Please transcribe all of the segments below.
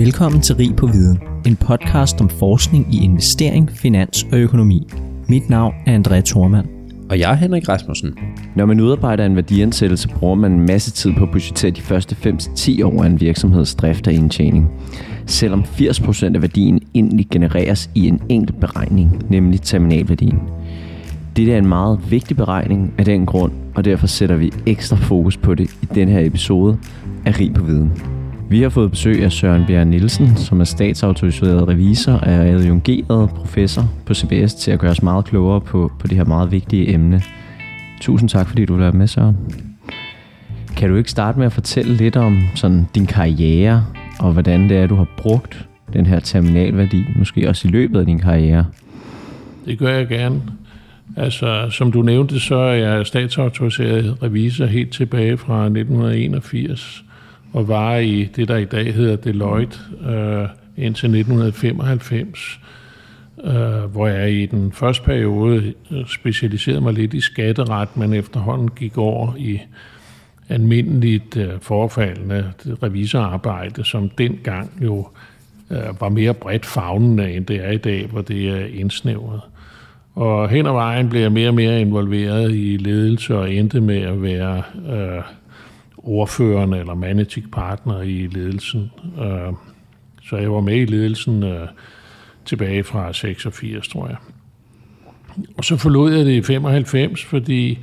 Velkommen til Rig på Viden, en podcast om forskning i investering, finans og økonomi. Mit navn er André Thormand. Og jeg er Henrik Rasmussen. Når man udarbejder en værdiansættelse, bruger man en masse tid på at budgettere de første 5-10 år af en virksomheds drift og indtjening. Selvom 80% af værdien egentlig genereres i en enkelt beregning, nemlig terminalværdien. Det er en meget vigtig beregning af den grund, og derfor sætter vi ekstra fokus på det i den her episode af Rig på Viden. Vi har fået besøg af Søren Bjerg Nielsen, som er statsautoriseret revisor og er adjungeret professor på CBS til at gøre os meget klogere på, på det her meget vigtige emne. Tusind tak, fordi du vil med, Søren. Kan du ikke starte med at fortælle lidt om sådan din karriere, og hvordan det er, du har brugt den her terminalværdi, måske også i løbet af din karriere? Det gør jeg gerne. Altså, som du nævnte, så er jeg statsautoriseret revisor helt tilbage fra 1981 og var i det, der i dag hedder Deloitte, øh, indtil 1995, øh, hvor jeg i den første periode øh, specialiserede mig lidt i skatteret, men efterhånden gik over i almindeligt øh, forfaldende revisorarbejde, som dengang jo øh, var mere bredt fagnende, end det er i dag, hvor det er indsnævret. Og hen ad vejen blev jeg mere og mere involveret i ledelse og endte med at være øh, ordførende eller managing partner i ledelsen. Øh, så jeg var med i ledelsen øh, tilbage fra 86, tror jeg. Og så forlod jeg det i 95, fordi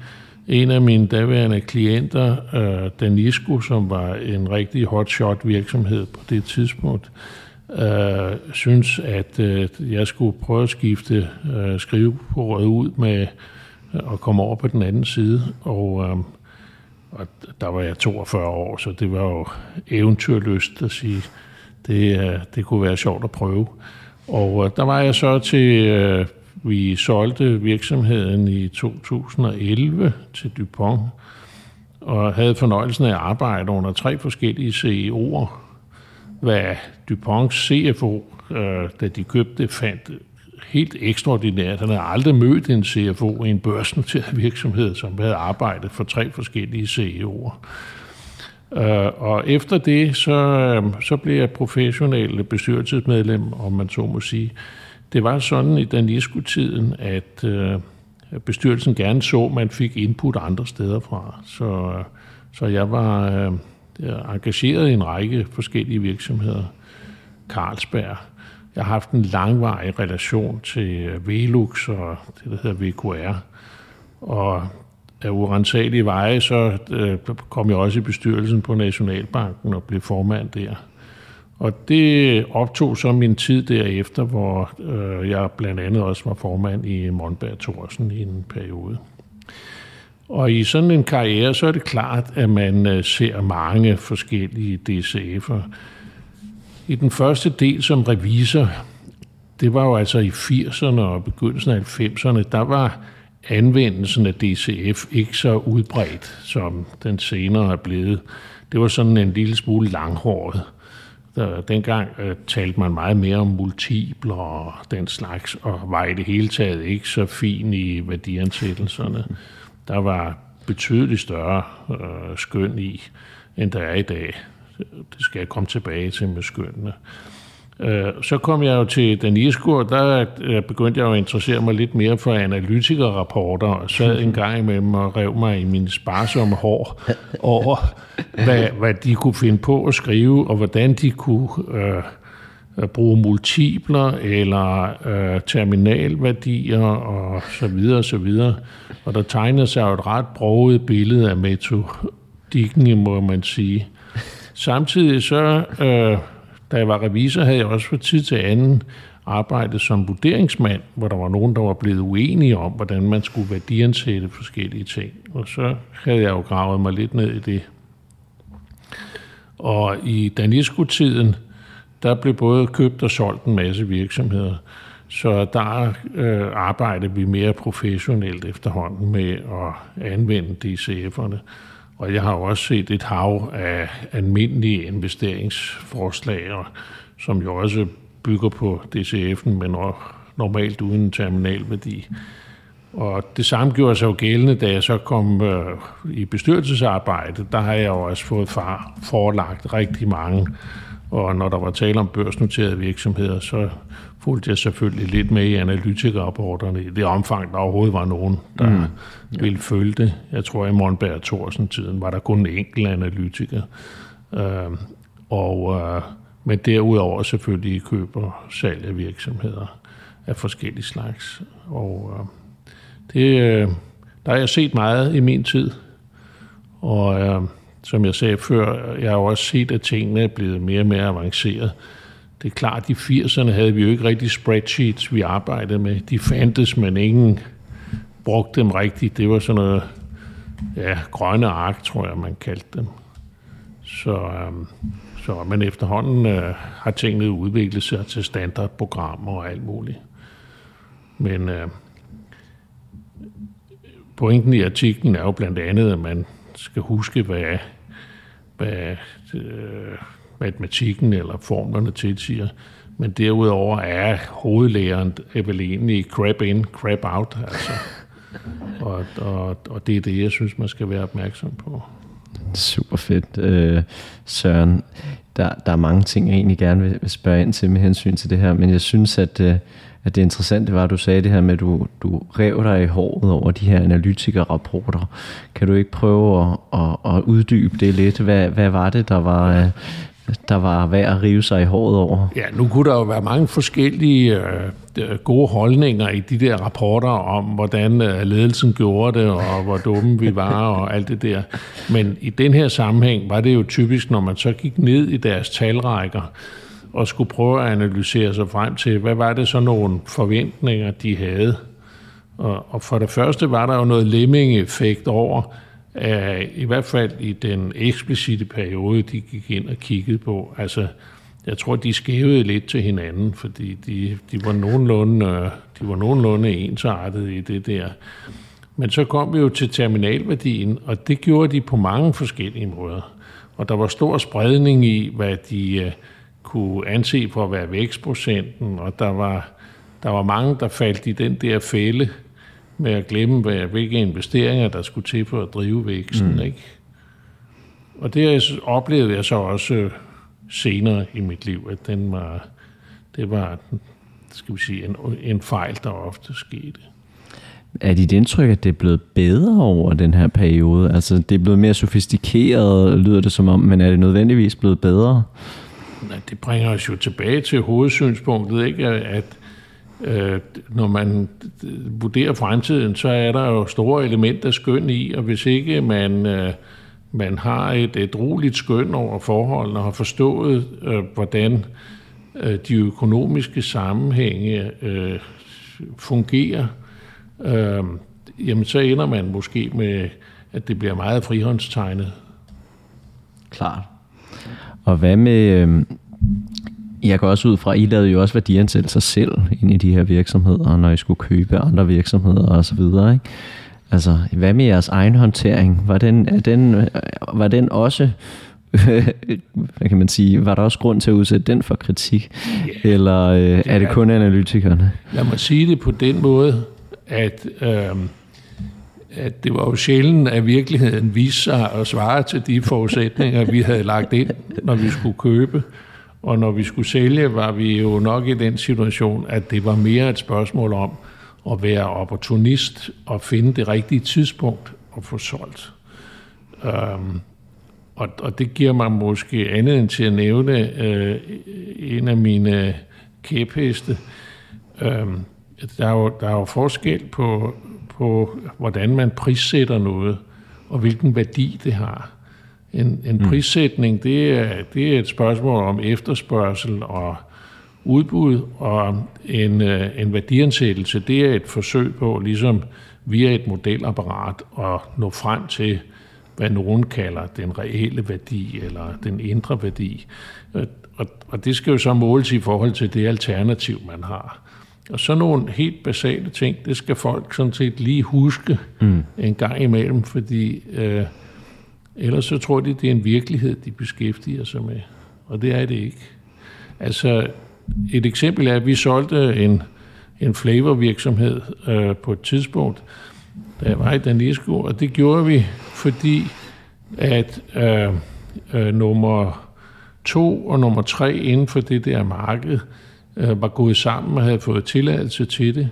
en af mine daværende klienter, øh, Danisco, som var en rigtig hotshot virksomhed på det tidspunkt, øh, synes, at øh, jeg skulle prøve at skifte øh, skrivebordet ud med øh, at komme over på den anden side. Og øh, og der var jeg 42 år, så det var jo eventyrlyst at sige, det, øh, det kunne være sjovt at prøve. Og øh, der var jeg så til, øh, vi solgte virksomheden i 2011 til Dupont, og havde fornøjelsen af at arbejde under tre forskellige CEO'er. Hvad Duponts CFO, da de købte, fandt helt ekstraordinært. Han havde aldrig mødt en CFO i en børsnoteret virksomhed, som havde arbejdet for tre forskellige CEO'er. Uh, øh, og efter det, så, øh, så blev jeg professionel bestyrelsesmedlem, om man så må sige. Det var sådan i Danisco-tiden, at uh, bestyrelsen gerne så, at man fik input andre steder fra. Så, så jeg var uh, engageret i en række forskellige virksomheder. Carlsberg, jeg har haft en langvarig relation til øh, Velux og det, der hedder VQR. Og af urensagelige veje, så øh, kom jeg også i bestyrelsen på Nationalbanken og blev formand der. Og det optog så min tid derefter, hvor øh, jeg blandt andet også var formand i Monberg Thorsen i en periode. Og i sådan en karriere, så er det klart, at man øh, ser mange forskellige DCF'er. I den første del som revisor, det var jo altså i 80'erne og begyndelsen af 90'erne, der var anvendelsen af DCF ikke så udbredt, som den senere er blevet. Det var sådan en lille smule langhåret. Der, dengang uh, talte man meget mere om multipler og den slags, og var i det hele taget ikke så fin i værdiansættelserne. Der var betydeligt større øh, skøn i, end der er i dag. Det skal jeg komme tilbage til med skønnene. Øh, så kom jeg jo til Danisco, og der øh, begyndte jeg jo at interessere mig lidt mere for analytikerrapporter, og sad en gang imellem og rev mig i mine sparsomme hår over, hvad, hvad de kunne finde på at skrive, og hvordan de kunne øh, bruge multipler eller øh, terminalværdier og så videre og så videre. Og der tegnede sig jo et ret broget billede af metodikken, må man sige. Samtidig så, øh, da jeg var revisor, havde jeg også for tid til anden arbejdet som vurderingsmand, hvor der var nogen, der var blevet uenige om, hvordan man skulle værdiansætte forskellige ting. Og så havde jeg jo gravet mig lidt ned i det. Og i Danisco-tiden, der blev både købt og solgt en masse virksomheder. Så der øh, arbejdede vi mere professionelt efterhånden med at anvende DCF'erne. Og jeg har også set et hav af almindelige investeringsforslag, som jo også bygger på DCF'en, men normalt uden terminalværdi. Og det samme gjorde sig jo gældende, da jeg så kom øh, i bestyrelsesarbejde. Der har jeg jo også fået far, forelagt rigtig mange og når der var tale om børsnoterede virksomheder, så fulgte jeg selvfølgelig lidt med i analytikerrapporterne i det omfang, der overhovedet var nogen, der mm. ja. ville følge det. Jeg tror, i Monberg Thorsen-tiden var der kun en enkelt analytiker. Øh, og, øh, men derudover selvfølgelig køber salg af virksomheder af forskellige slags. Og øh, det, øh, der har jeg set meget i min tid. Og øh, som jeg sagde før, jeg har også set, at tingene er blevet mere og mere avanceret. Det er klart, at i 80'erne havde vi jo ikke rigtig spreadsheets, vi arbejdede med. De fandtes, men ingen brugte dem rigtigt. Det var sådan noget ja, grønne ark, tror jeg, man kaldte dem. Så, øhm, så men efterhånden øh, har tingene udviklet sig til standardprogrammer og alt muligt. Men øh, pointen i artiklen er jo blandt andet, at man skal huske, hvad, hvad øh, matematikken eller formlerne tilsiger. Men derudover er hovedlæren vel egentlig crap in, crap out. Altså. Og, og, og det er det, jeg synes, man skal være opmærksom på. Super fedt, øh, Søren. Der, der er mange ting, jeg egentlig gerne vil spørge ind til med hensyn til det her, men jeg synes, at, øh, at det interessante var, at du sagde det her med, at du, du rev dig i håret over de her analytikerrapporter. Kan du ikke prøve at, at, at uddybe det lidt? Hvad, hvad var det, der var, der var værd at rive sig i håret over? Ja, nu kunne der jo være mange forskellige øh, øh gode holdninger i de der rapporter om, hvordan øh, ledelsen gjorde det, og hvor dumme vi var, og alt det der. Men i den her sammenhæng var det jo typisk, når man så gik ned i deres talrækker, og skulle prøve at analysere sig frem til, hvad var det så nogle forventninger, de havde. Og, og for det første var der jo noget lemming-effekt over, at i hvert fald i den eksplicite periode, de gik ind og kiggede på. Altså, jeg tror, de skævede lidt til hinanden, fordi de, de, var, nogenlunde, de var nogenlunde ensartede i det der. Men så kom vi jo til terminalværdien, og det gjorde de på mange forskellige måder. Og der var stor spredning i, hvad de øh, kunne anse for at være vækstprocenten, og der var, der var mange, der faldt i den der fælde, med at glemme, hvad, hvilke investeringer, der skulle til for at drive væksten. Mm. Ikke? Og det oplevede jeg så også øh, senere i mit liv, at den var, det var skal vi sige, en, en fejl, der ofte skete. Er dit indtryk, at det er blevet bedre over den her periode? Altså, det er blevet mere sofistikeret, lyder det som om, men er det nødvendigvis blevet bedre? Det bringer os jo tilbage til hovedsynspunktet, ikke? at øh, når man vurderer fremtiden, så er der jo store elementer skøn i, og hvis ikke man, øh, man har et, et roligt skøn over forholdene og har forstået, øh, hvordan øh, de økonomiske sammenhænge øh, fungerer, øh, jamen så ender man måske med, at det bliver meget frihåndstegnet. Klart. Og hvad med, øh, jeg går også ud fra, at I lavede jo også værdiansættelser selv ind i de her virksomheder, når I skulle købe andre virksomheder og så videre, ikke? Altså, hvad med jeres egen håndtering? Var den, er den, var den også, hvad kan man sige, var der også grund til at udsætte den for kritik? Yeah. Eller øh, det er det kun analytikerne? Lad mig sige det på den måde, at, øh, at det var jo sjældent, at virkeligheden viste sig at svare til de forudsætninger, vi havde lagt ind, når vi skulle købe. Og når vi skulle sælge, var vi jo nok i den situation, at det var mere et spørgsmål om at være opportunist og finde det rigtige tidspunkt at få solgt. Um, og, og det giver mig måske andet end til at nævne uh, en af mine kæpheste. Um, der, er jo, der er jo forskel på, på, hvordan man prissætter noget, og hvilken værdi det har. En, en mm. prissætning, det er, det er et spørgsmål om efterspørgsel og udbud, og en, øh, en værdiansættelse, det er et forsøg på, ligesom via et modelapparat, at nå frem til, hvad nogen kalder den reelle værdi, eller den indre værdi. Og, og det skal jo så måles i forhold til det alternativ, man har. Og så nogle helt basale ting, det skal folk sådan set lige huske mm. en gang imellem, fordi øh, Ellers så tror de, det er en virkelighed, de beskæftiger sig med. Og det er det ikke. Altså, et eksempel er, at vi solgte en, en flavorvirksomhed øh, på et tidspunkt, da jeg var i Danesco, og det gjorde vi, fordi at øh, øh, nummer to og nummer tre inden for det der marked øh, var gået sammen og havde fået tilladelse til det.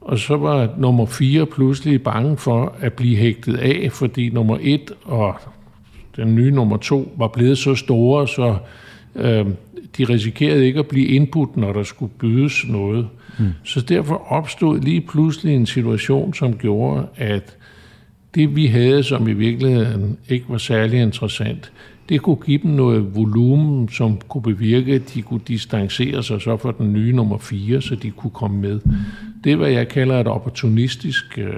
Og så var nummer fire pludselig bange for at blive hægtet af, fordi nummer et og den nye nummer to var blevet så store, så øh, de risikerede ikke at blive indbudt, når der skulle bydes noget. Mm. Så derfor opstod lige pludselig en situation, som gjorde, at det vi havde, som i virkeligheden ikke var særlig interessant, det kunne give dem noget volumen, som kunne bevirke, at de kunne distancere sig så for den nye nummer 4, så de kunne komme med. Det er, hvad jeg kalder et opportunistisk øh,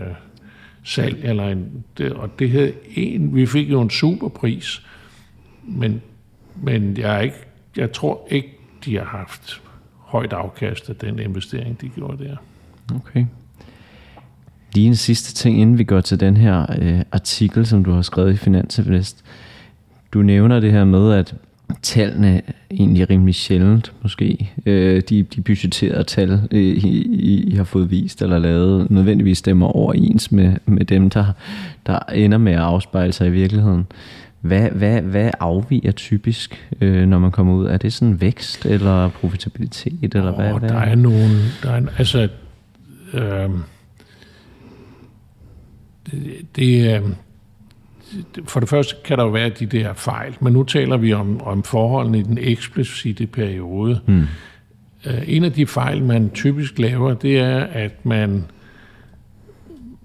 salg. Eller en, det, og det havde en, vi fik jo en superpris, men, men jeg, ikke, jeg tror ikke, de har haft højt afkast af den investering, de gjorde der. Okay. Lige en sidste ting, inden vi går til den her øh, artikel, som du har skrevet i Finansinvest. Du nævner det her med, at tallene egentlig rimelig sjældent, måske. Øh, de, de budgetterede tal, øh, I, I har fået vist eller lavet, nødvendigvis stemmer overens med, med dem, der, der ender med at afspejle sig i virkeligheden. Hvad, hvad, hvad afviger typisk, øh, når man kommer ud? Er det sådan vækst eller profitabilitet? Eller oh, hvad, hvad? Der er nogle... Der er, altså, øh, det, det, øh, for det første kan der jo være de der fejl, men nu taler vi om, om forholdene i den eksplicite periode. Hmm. En af de fejl, man typisk laver, det er, at man,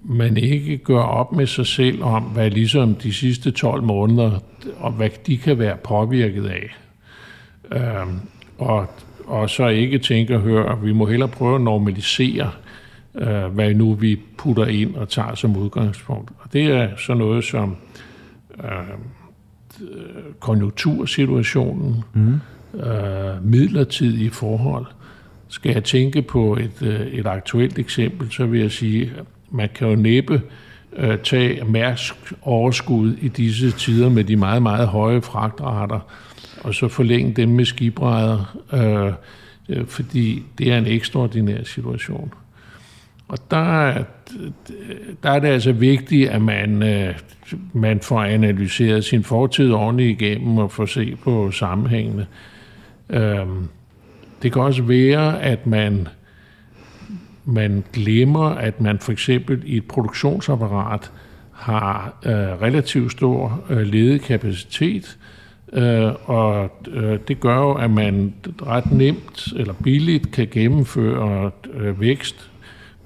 man ikke gør op med sig selv om, hvad ligesom de sidste 12 måneder, og hvad de kan være påvirket af. Øhm, og, og så ikke tænker, hør, vi må hellere prøve at normalisere, øh, hvad nu vi putter ind og tager som udgangspunkt. Og det er så noget som øh, konjunktursituationen, mm. øh, midlertidige forhold. Skal jeg tænke på et, øh, et aktuelt eksempel, så vil jeg sige, at man kan jo næppe øh, tage mærsk overskud i disse tider med de meget, meget høje fragtrater, og så forlænge dem med skibrædder, øh, øh, fordi det er en ekstraordinær situation. Og der, der er det altså vigtigt, at man, øh, man får analyseret sin fortid ordentligt igennem og får se på sammenhængene. Øhm, det kan også være, at man, man glemmer, at man for eksempel i et produktionsapparat har øh, relativt stor øh, ledig kapacitet, øh, og øh, det gør jo, at man ret nemt eller billigt kan gennemføre øh, vækst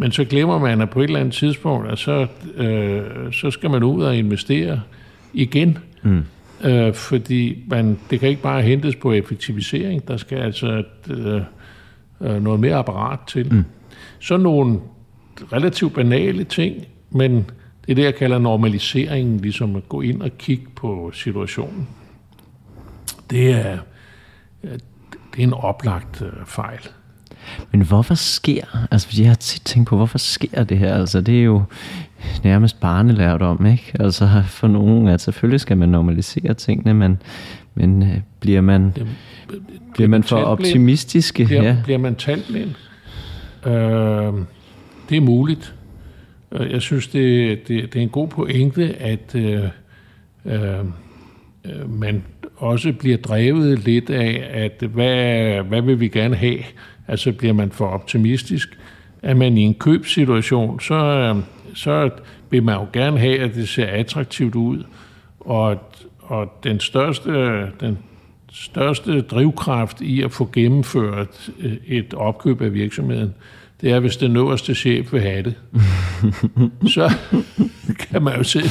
men så glemmer man, at på et eller andet tidspunkt, at så, øh, så skal man ud og investere igen. Mm. Øh, fordi man, det kan ikke bare hentes på effektivisering. Der skal altså øh, øh, noget mere apparat til. Mm. Så nogle relativt banale ting, men det er det, jeg kalder normaliseringen, ligesom at gå ind og kigge på situationen. Det er, det er en oplagt øh, fejl. Men hvorfor sker, altså fordi jeg har tit tænkt på, hvorfor sker det her? Altså det er jo nærmest barnelærdom, ikke? Altså for nogen, at selvfølgelig skal man normalisere tingene, men, men øh, bliver man, det, bliver, bliver man for optimistisk? Bliver, ja. bliver man talblind? Øh, det er muligt. Øh, jeg synes, det, det, det er en god pointe, at øh, øh, man også bliver drevet lidt af, at hvad, hvad vil vi gerne have? Altså bliver man for optimistisk. Er man i en købssituation, så, så vil man jo gerne have, at det ser attraktivt ud. Og, og den, største, den største drivkraft i at få gennemført et opkøb af virksomheden, det er, hvis den øverste chef vil have det. så kan man jo selv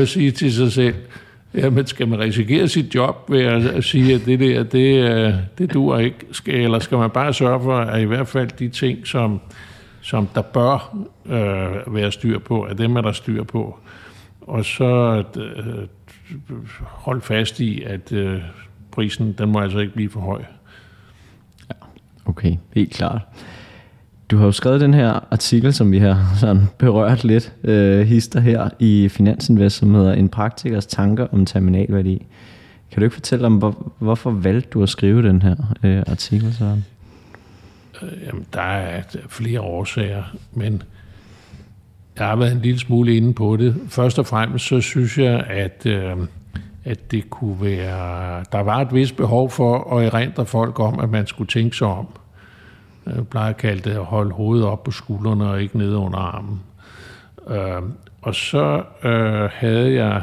og sige til sig selv, Jamen, skal man risikere sit job ved at sige, at det der, det, øh, det dur ikke? Skal, eller skal man bare sørge for, at i hvert fald de ting, som, som der bør øh, være styr på, at dem er der styr på. Og så øh, hold fast i, at øh, prisen, den må altså ikke blive for høj. Ja, okay, helt klart. Du har jo skrevet den her artikel, som vi har sådan berørt lidt, øh, hister her i Finansinvest, som hedder En praktikers tanker om terminalværdi. Kan du ikke fortælle om, hvor, hvorfor valgte du at skrive den her øh, artikel, så? Øh, jamen, der er flere årsager, men jeg har været en lille smule inde på det. Først og fremmest så synes jeg, at, øh, at det kunne være, der var et vist behov for at erindre folk om, at man skulle tænke sig om. Jeg plejer at kalde det at holde hovedet op på skuldrene og ikke nede under armen. Øh, og så øh, havde jeg,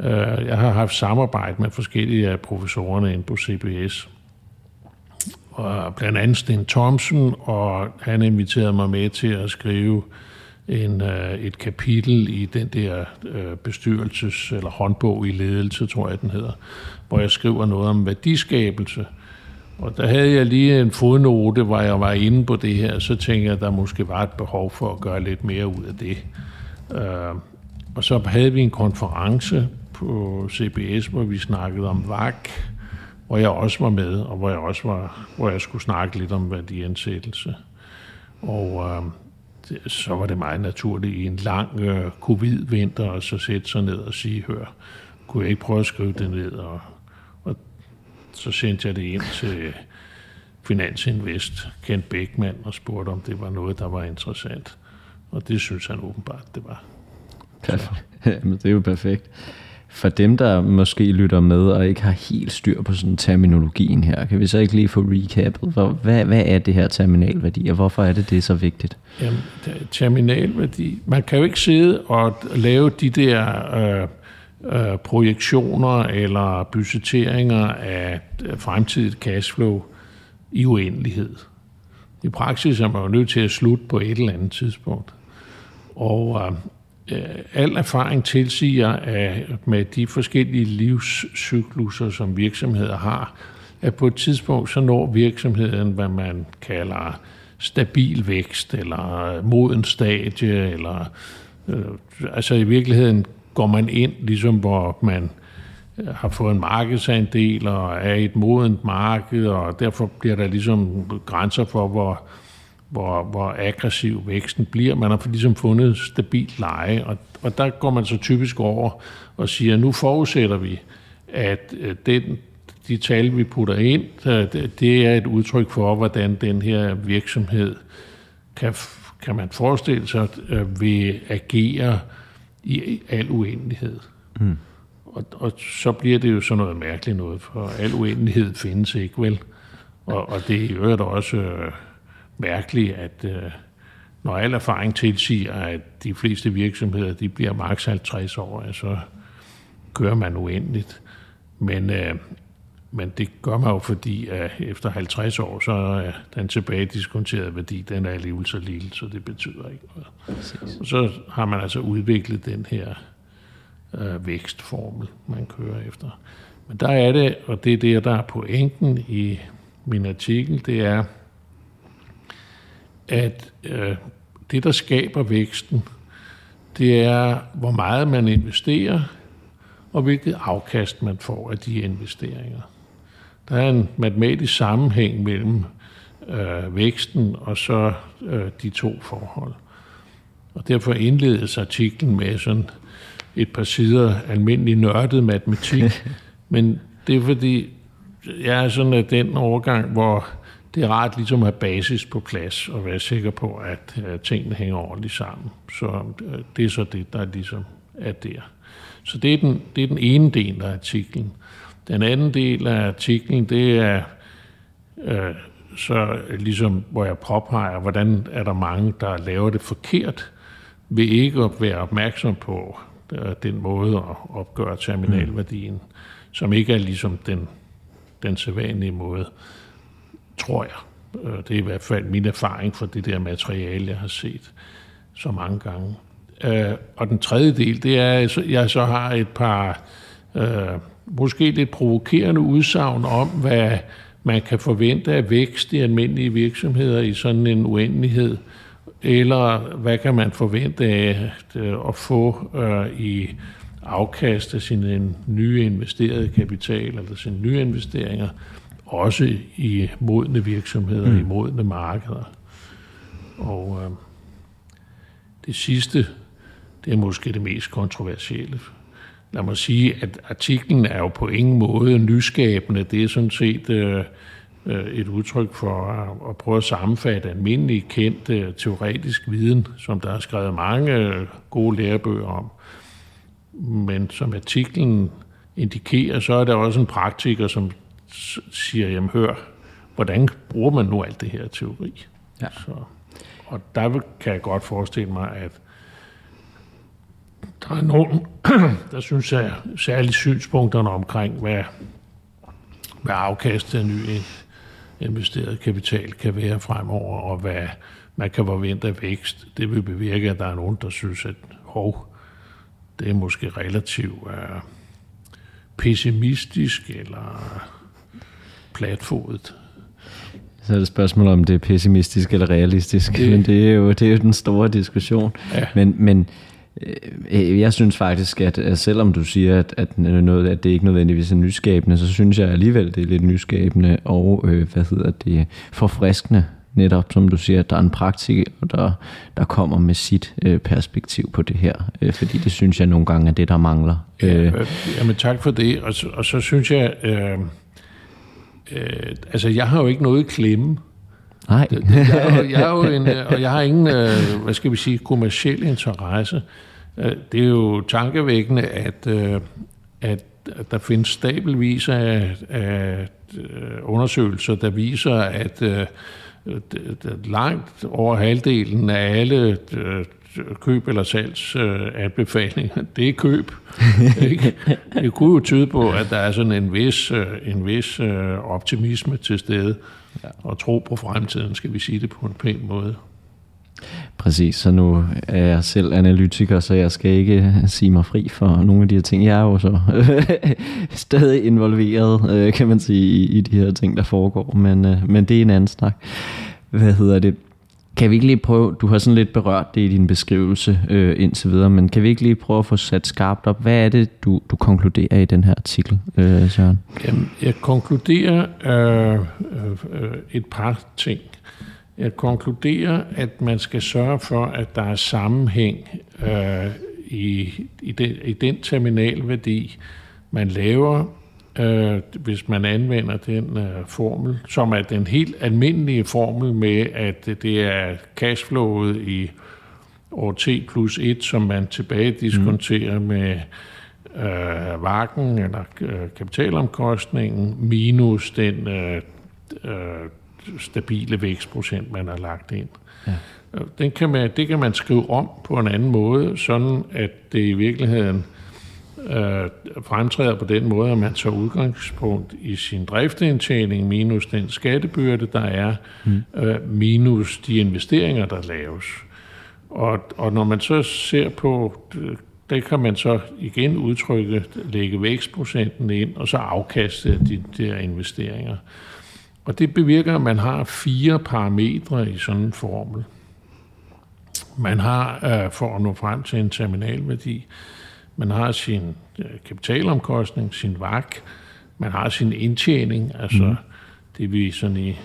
øh, jeg har haft samarbejde med forskellige af professorerne inde på CBS. Og blandt andet Sten Thomsen, og han inviterede mig med til at skrive en, øh, et kapitel i den der øh, bestyrelses- eller håndbog i ledelse, tror jeg den hedder, hvor jeg skriver noget om værdiskabelse. Og der havde jeg lige en fodnote, hvor jeg var inde på det her, så tænkte jeg, at der måske var et behov for at gøre lidt mere ud af det. Øh, og så havde vi en konference på CBS, hvor vi snakkede om VAG, hvor jeg også var med, og hvor jeg også var, hvor jeg skulle snakke lidt om værdiansættelse. Og øh, det, så var det meget naturligt i en lang øh, covid-vinter at så sætte sig ned og sige, hør, kunne jeg ikke prøve at skrive det ned? Og så sendte jeg det ind til Finansinvest, Kent Beckmann, og spurgte, om det var noget, der var interessant. Og det synes han åbenbart, det var. Jamen, det er jo perfekt. For dem, der måske lytter med og ikke har helt styr på sådan terminologien her, kan vi så ikke lige få recapet? Hvad, hvad er det her terminalværdi, og hvorfor er det, det er så vigtigt? Jamen, terminalværdi... Man kan jo ikke sidde og lave de der øh, øh, projektioner eller budgetteringer af fremtidigt cashflow i uendelighed. I praksis er man jo nødt til at slutte på et eller andet tidspunkt. Og øh, Øh, al erfaring tilsiger, at med de forskellige livscykluser, som virksomheder har, at på et tidspunkt så når virksomheden, hvad man kalder stabil vækst, eller øh, moden stadie, eller øh, altså i virkeligheden går man ind, ligesom hvor man øh, har fået en markedsandel og er et modent marked, og derfor bliver der ligesom grænser for, hvor, hvor, hvor aggressiv væksten bliver. Man har ligesom fundet stabilt leje, og, og der går man så typisk over og siger, nu forudsætter vi, at øh, den, de tal, vi putter ind, øh, det er et udtryk for, hvordan den her virksomhed kan, kan man forestille sig, øh, vil agere i al uendelighed. Mm. Og, og så bliver det jo sådan noget mærkeligt noget, for al uendelighed findes ikke vel. Og, og det er i øvrigt også mærkeligt, at øh, når al erfaring tilsiger, at de fleste virksomheder de bliver maks 50 år, så kører man uendeligt. Men, øh, men det gør man jo, fordi at efter 50 år, så er den tilbage diskonterede værdi, den er alligevel så lille, så det betyder ikke noget. Præcis. Og så har man altså udviklet den her øh, vækstformel, man kører efter. Men der er det, og det er det, der er pointen i min artikel, det er, at øh, det, der skaber væksten, det er, hvor meget man investerer, og hvilket afkast man får af de investeringer. Der er en matematisk sammenhæng mellem øh, væksten og så øh, de to forhold. Og derfor indledes artiklen med sådan et par sider almindelig nørdet matematik, men det er fordi, jeg er sådan af den overgang, hvor det er rart ligesom at have basis på plads og være sikker på, at uh, tingene hænger ordentligt sammen. Så uh, det er så det, der ligesom er der. Så det er den, det er den ene del af artiklen. Den anden del af artiklen, det er uh, så ligesom, hvor jeg påpeger, hvordan er der mange, der laver det forkert, ved ikke at være opmærksom på uh, den måde at opgøre terminalværdien, mm. som ikke er ligesom den, den sædvanlige måde tror jeg. Øh, det er i hvert fald min erfaring fra det der materiale, jeg har set så mange gange. Øh, og den tredje del, det er, at jeg så har et par øh, måske lidt provokerende udsagn om, hvad man kan forvente af vækst i almindelige virksomheder i sådan en uendelighed, eller hvad kan man forvente af at få i afkast af sin nye investerede kapital eller sine nye investeringer også i modne virksomheder, mm. i modne markeder. Og øh, det sidste, det er måske det mest kontroversielle. Lad mig sige, at artiklen er jo på ingen måde nyskabende. Det er sådan set øh, øh et udtryk for at, at prøve at sammenfatte almindelig kendt øh, teoretisk viden, som der er skrevet mange øh, gode lærebøger om. Men som artiklen indikerer, så er der også en praktiker, som siger, jamen hør, hvordan bruger man nu alt det her teori? Ja. Så, og der kan jeg godt forestille mig, at der er nogen, der synes, at særligt synspunkterne omkring, hvad, hvad afkastet af ny investeret kapital kan være fremover, og hvad man kan forvente af vækst, det vil bevirke, at der er nogen, der synes, at hov, det er måske relativt uh, pessimistisk eller platfodet. Så er det et spørgsmål om det er pessimistisk eller realistisk, det, men det er, jo, det er jo den store diskussion. Ja. Men, men jeg synes faktisk, at, selvom du siger, at, at, noget, at det ikke nødvendigvis er nyskabende, så synes jeg alligevel, det er lidt nyskabende og øh, hvad hedder det, forfriskende netop, som du siger, at der er en praktiker, der, der kommer med sit øh, perspektiv på det her, øh, fordi det synes jeg nogle gange er det, der mangler. Ja, øh, jamen tak for det, og så, og så synes jeg, øh, øh, altså jeg har jo ikke noget klemme. Nej. jeg, er, jeg er jo en, øh, og jeg har ingen, øh, hvad skal vi sige, kommersiel interesse. Øh, det er jo tankevækkende, at, at der findes stabelvis af, af undersøgelser, der viser, at langt over halvdelen af alle køb- eller salgsanbefalinger, det er køb. Ikke? Det kunne jo tyde på, at der er sådan en vis, en vis optimisme til stede, og tro på fremtiden, skal vi sige det på en pæn måde. Præcis, så nu er jeg selv analytiker, så jeg skal ikke sige mig fri for nogle af de her ting. Jeg er jo så stadig involveret, øh, kan man sige, i de her ting, der foregår, men, øh, men det er en anden snak. Hvad hedder det? Kan vi ikke lige prøve, du har sådan lidt berørt det i din beskrivelse øh, indtil videre, men kan vi ikke lige prøve at få sat skarpt op, hvad er det, du, du konkluderer i den her artikel, øh, Søren? Jamen, jeg konkluderer øh, øh, et par ting. Jeg konkluderer, at man skal sørge for, at der er sammenhæng øh, i, i, den, i den terminalværdi, man laver, øh, hvis man anvender den øh, formel, som er den helt almindelige formel med, at det er cashflowet i år t plus 1, som man tilbage diskonterer mm. med øh, vakken eller øh, kapitalomkostningen minus den øh, øh, stabile vækstprocent, man har lagt ind. Ja. Den kan man, det kan man skrive om på en anden måde, sådan at det i virkeligheden øh, fremtræder på den måde, at man tager udgangspunkt i sin driftindtjening minus den skattebyrde, der er, mm. øh, minus de investeringer, der laves. Og, og når man så ser på, det kan man så igen udtrykke, lægge vækstprocenten ind, og så afkaste de der investeringer. Og det bevirker, at man har fire parametre i sådan en formel. Man har, øh, for at nå frem til en terminalværdi, man har sin øh, kapitalomkostning, sin VAC, man har sin indtjening, altså mm. det vi sådan i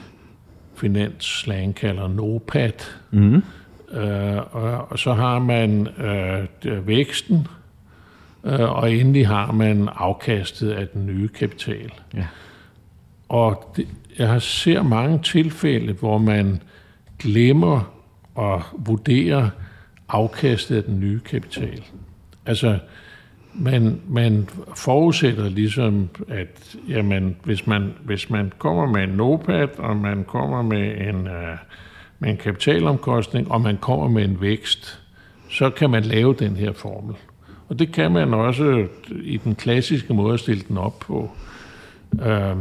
finansslang kalder NOPAD, mm. øh, og, og så har man øh, væksten, øh, og endelig har man afkastet af den nye kapital. Ja. Og det, jeg ser mange tilfælde, hvor man glemmer at vurdere afkastet af den nye kapital. Altså, man, man forudsætter ligesom, at jamen, hvis, man, hvis man kommer med en NOPAT, og man kommer med en, uh, med en kapitalomkostning, og man kommer med en vækst, så kan man lave den her formel. Og det kan man også i den klassiske måde at stille den op på. Uh,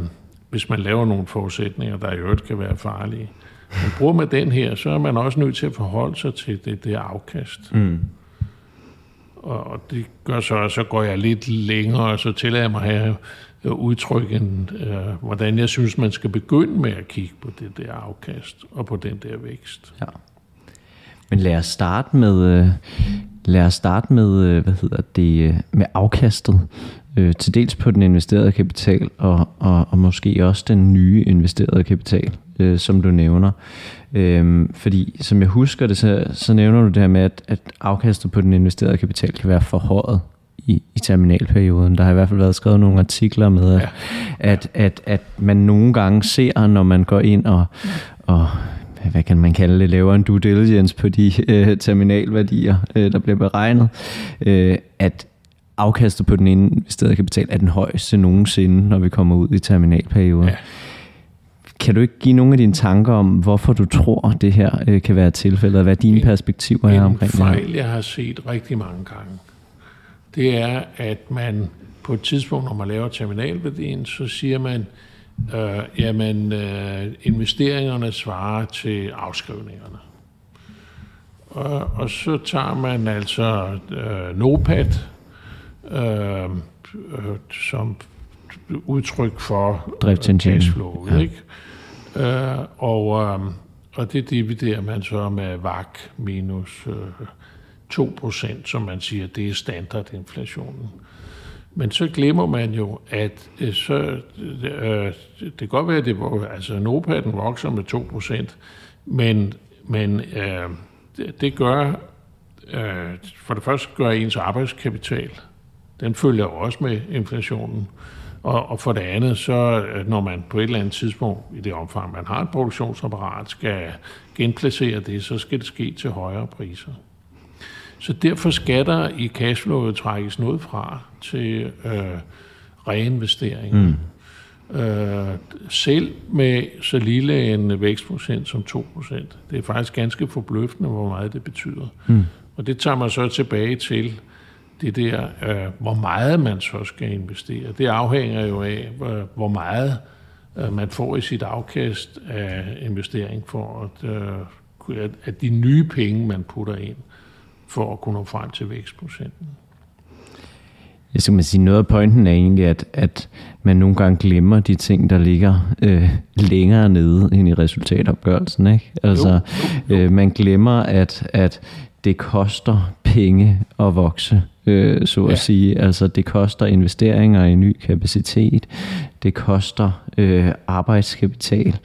hvis man laver nogle forudsætninger, der i øvrigt kan være farlige. Men bruger man den her, så er man også nødt til at forholde sig til det det afkast. Mm. Og det gør så, at så går jeg lidt længere, og så tillader jeg mig at øh, udtrykke, øh, hvordan jeg synes, man skal begynde med at kigge på det der afkast og på den der vækst. Ja. Men lad os starte med, øh, lad os starte med, øh, hvad hedder det, øh, med afkastet øh, til dels på den investerede kapital, og, og, og måske også den nye investerede kapital, øh, som du nævner. Øh, fordi som jeg husker det, så, så nævner du det her med, at, at afkastet på den investerede kapital kan være forhøjet i, i terminalperioden. Der har i hvert fald været skrevet nogle artikler med, at, ja. at, at, at man nogle gange ser, når man går ind og, og hvad kan man kalde det, laver en due diligence på de øh, terminalværdier, øh, der bliver beregnet, øh, at afkastet på den investerede kapital er den højeste nogensinde, når vi kommer ud i terminalperioden. Ja. Kan du ikke give nogle af dine tanker om, hvorfor du tror, det her øh, kan være tilfældet, og hvad dine perspektiver er omkring det? En fejl, jeg har set rigtig mange gange, det er, at man på et tidspunkt, når man laver terminalværdien, så siger man, øh, jamen øh, investeringerne svarer til afskrivningerne. Og, og så tager man altså øh, NOPAT øh, øh, som udtryk for cashflow, ja. ikke? Øh, og, øh, og det dividerer man så med VAC minus øh, 2%, som man siger, det er standardinflationen. Men så glemmer man jo, at øh, så, øh, det kan godt være, at det, altså NOPAD'en vokser med 2%, men, men øh, det, det gør, øh, for det første gør ens arbejdskapital, den følger også med inflationen. Og, og for det andet, så øh, når man på et eller andet tidspunkt, i det omfang man har et produktionsapparat, skal genplacere det, så skal det ske til højere priser. Så derfor skal der i cashflowet trækkes noget fra til øh, reinvestering. Mm. Øh, selv med så lille en vækstprocent som 2%. Det er faktisk ganske forbløffende, hvor meget det betyder. Mm. Og det tager mig så tilbage til det der, øh, hvor meget man så skal investere. Det afhænger jo af, hvor meget øh, man får i sit afkast af investering for at, øh, at de nye penge, man putter ind, for at kunne nå frem til vækstprocenten. Jeg skal man sige, noget af pointen er egentlig, at, at man nogle gange glemmer de ting, der ligger øh, længere nede end i resultatopgørelsen. Ikke? Altså, jo, jo, jo. Øh, man glemmer, at, at det koster penge at vokse øh, så at ja. sige. Altså det koster investeringer i ny kapacitet, det koster øh, arbejdskapital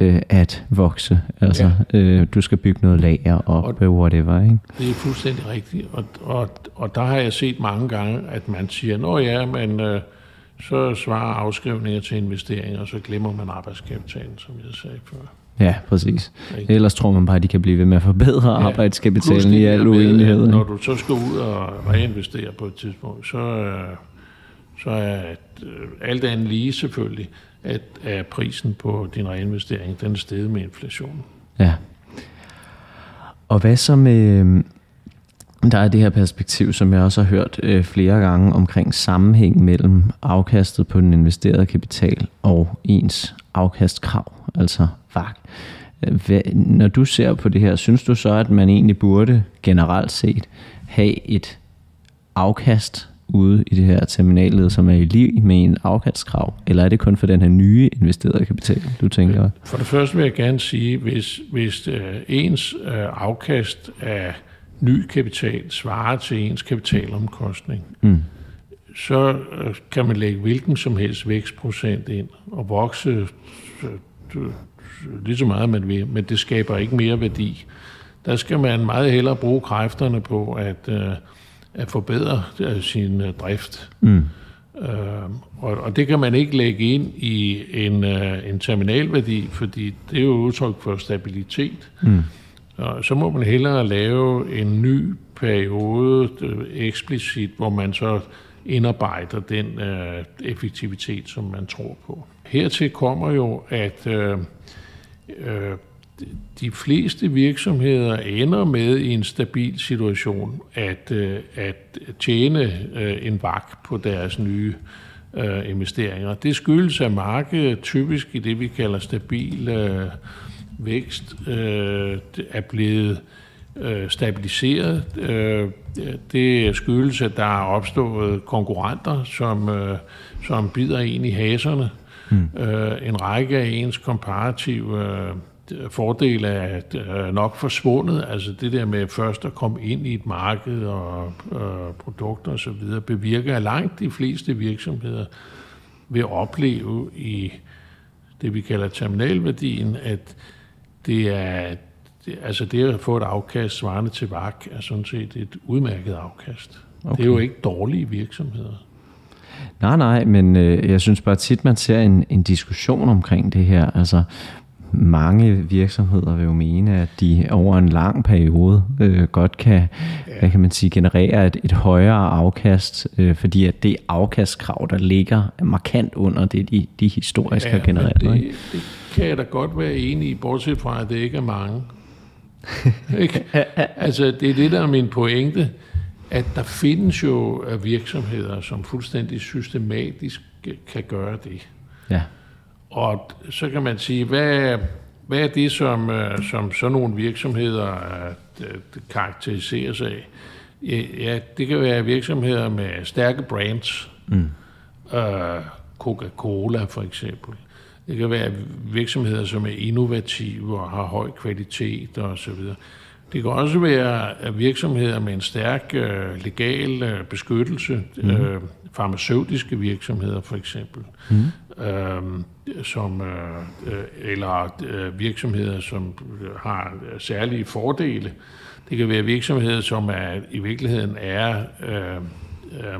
øh, at vokse. Altså ja. øh, du skal bygge noget lager op, og, whatever. Ikke? Det er fuldstændig rigtigt, og, og, og der har jeg set mange gange, at man siger, nå ja, men øh, så svarer afskrivninger til investeringer, og så glemmer man arbejdskapitalen, som jeg sagde før. Ja, præcis. Okay. Ellers tror man bare, at de kan blive ved med at forbedre ja, arbejdskapitalen i al uenighed. Når du så skal ud og reinvestere på et tidspunkt, så, øh, så er øh, alt andet lige selvfølgelig, at, at prisen på din reinvestering, den er steget med inflation. Ja. Og hvad så med, øh, der er det her perspektiv, som jeg også har hørt øh, flere gange omkring sammenhæng mellem afkastet på den investerede kapital og ens afkastkrav, altså VAG. Øh, hvad, når du ser på det her, synes du så, at man egentlig burde generelt set have et afkast ude i det her terminalled, som er i liv med en afkastkrav? eller er det kun for den her nye investerede kapital, du tænker? For det første vil jeg gerne sige, hvis, hvis øh, ens øh, afkast af ny kapital svarer til ens kapitalomkostning, mm. så uh, kan man lægge hvilken som helst vækstprocent ind og vokse lige så meget man vil, men det skaber ikke mere værdi. Der skal man meget hellere bruge kræfterne på at, at forbedre sin drift. Mm. Uh, og, og det kan man ikke lægge ind i en, uh, en terminalværdi, fordi det er jo udtryk for stabilitet. Mm. Så må man hellere lave en ny periode øh, eksplicit, hvor man så indarbejder den øh, effektivitet, som man tror på. Hertil kommer jo, at øh, øh, de fleste virksomheder ender med i en stabil situation at, øh, at tjene øh, en vagt på deres nye øh, investeringer. Det skyldes, at markedet typisk i det, vi kalder stabil øh, vækst, øh, er blevet øh, stabiliseret. Øh, det skyldes, at der er opstået konkurrenter, som, øh, som bider ind i haserne Mm. Øh, en række af ens komparative øh, fordele er øh, nok forsvundet. Altså det der med først at komme ind i et marked og øh, produkter osv., bevirker, langt de fleste virksomheder vil opleve i det, vi kalder terminalværdien, at det er det, altså det at få et afkast svarende til VAK er sådan set et udmærket afkast. Okay. Det er jo ikke dårlige virksomheder. Nej, nej, men øh, jeg synes bare tit, man ser en, en diskussion omkring det her. Altså, mange virksomheder vil jo mene, at de over en lang periode øh, godt kan, ja. hvad kan man sige, generere et, et højere afkast, øh, fordi at det afkastkrav, der ligger markant under det, de, de historisk ja, har genereret. Det, det kan jeg da godt være enig i, bortset fra, at det ikke er mange. ikke? Altså, det er det, der er min pointe, at der findes jo virksomheder, som fuldstændig systematisk kan gøre det. Ja. Og så kan man sige, hvad, hvad er det, som, øh, som sådan nogle virksomheder øh, karakteriserer sig af? Ja, det kan være virksomheder med stærke brands. Mm. Coca-Cola for eksempel. Det kan være virksomheder, som er innovative og har høj kvalitet og så videre. Det kan også være virksomheder med en stærk uh, legal uh, beskyttelse, mm. uh, farmaceutiske virksomheder for eksempel. Mm øh, som, øh, eller øh, virksomheder, som har særlige fordele. Det kan være virksomheder, som er, i virkeligheden er øh,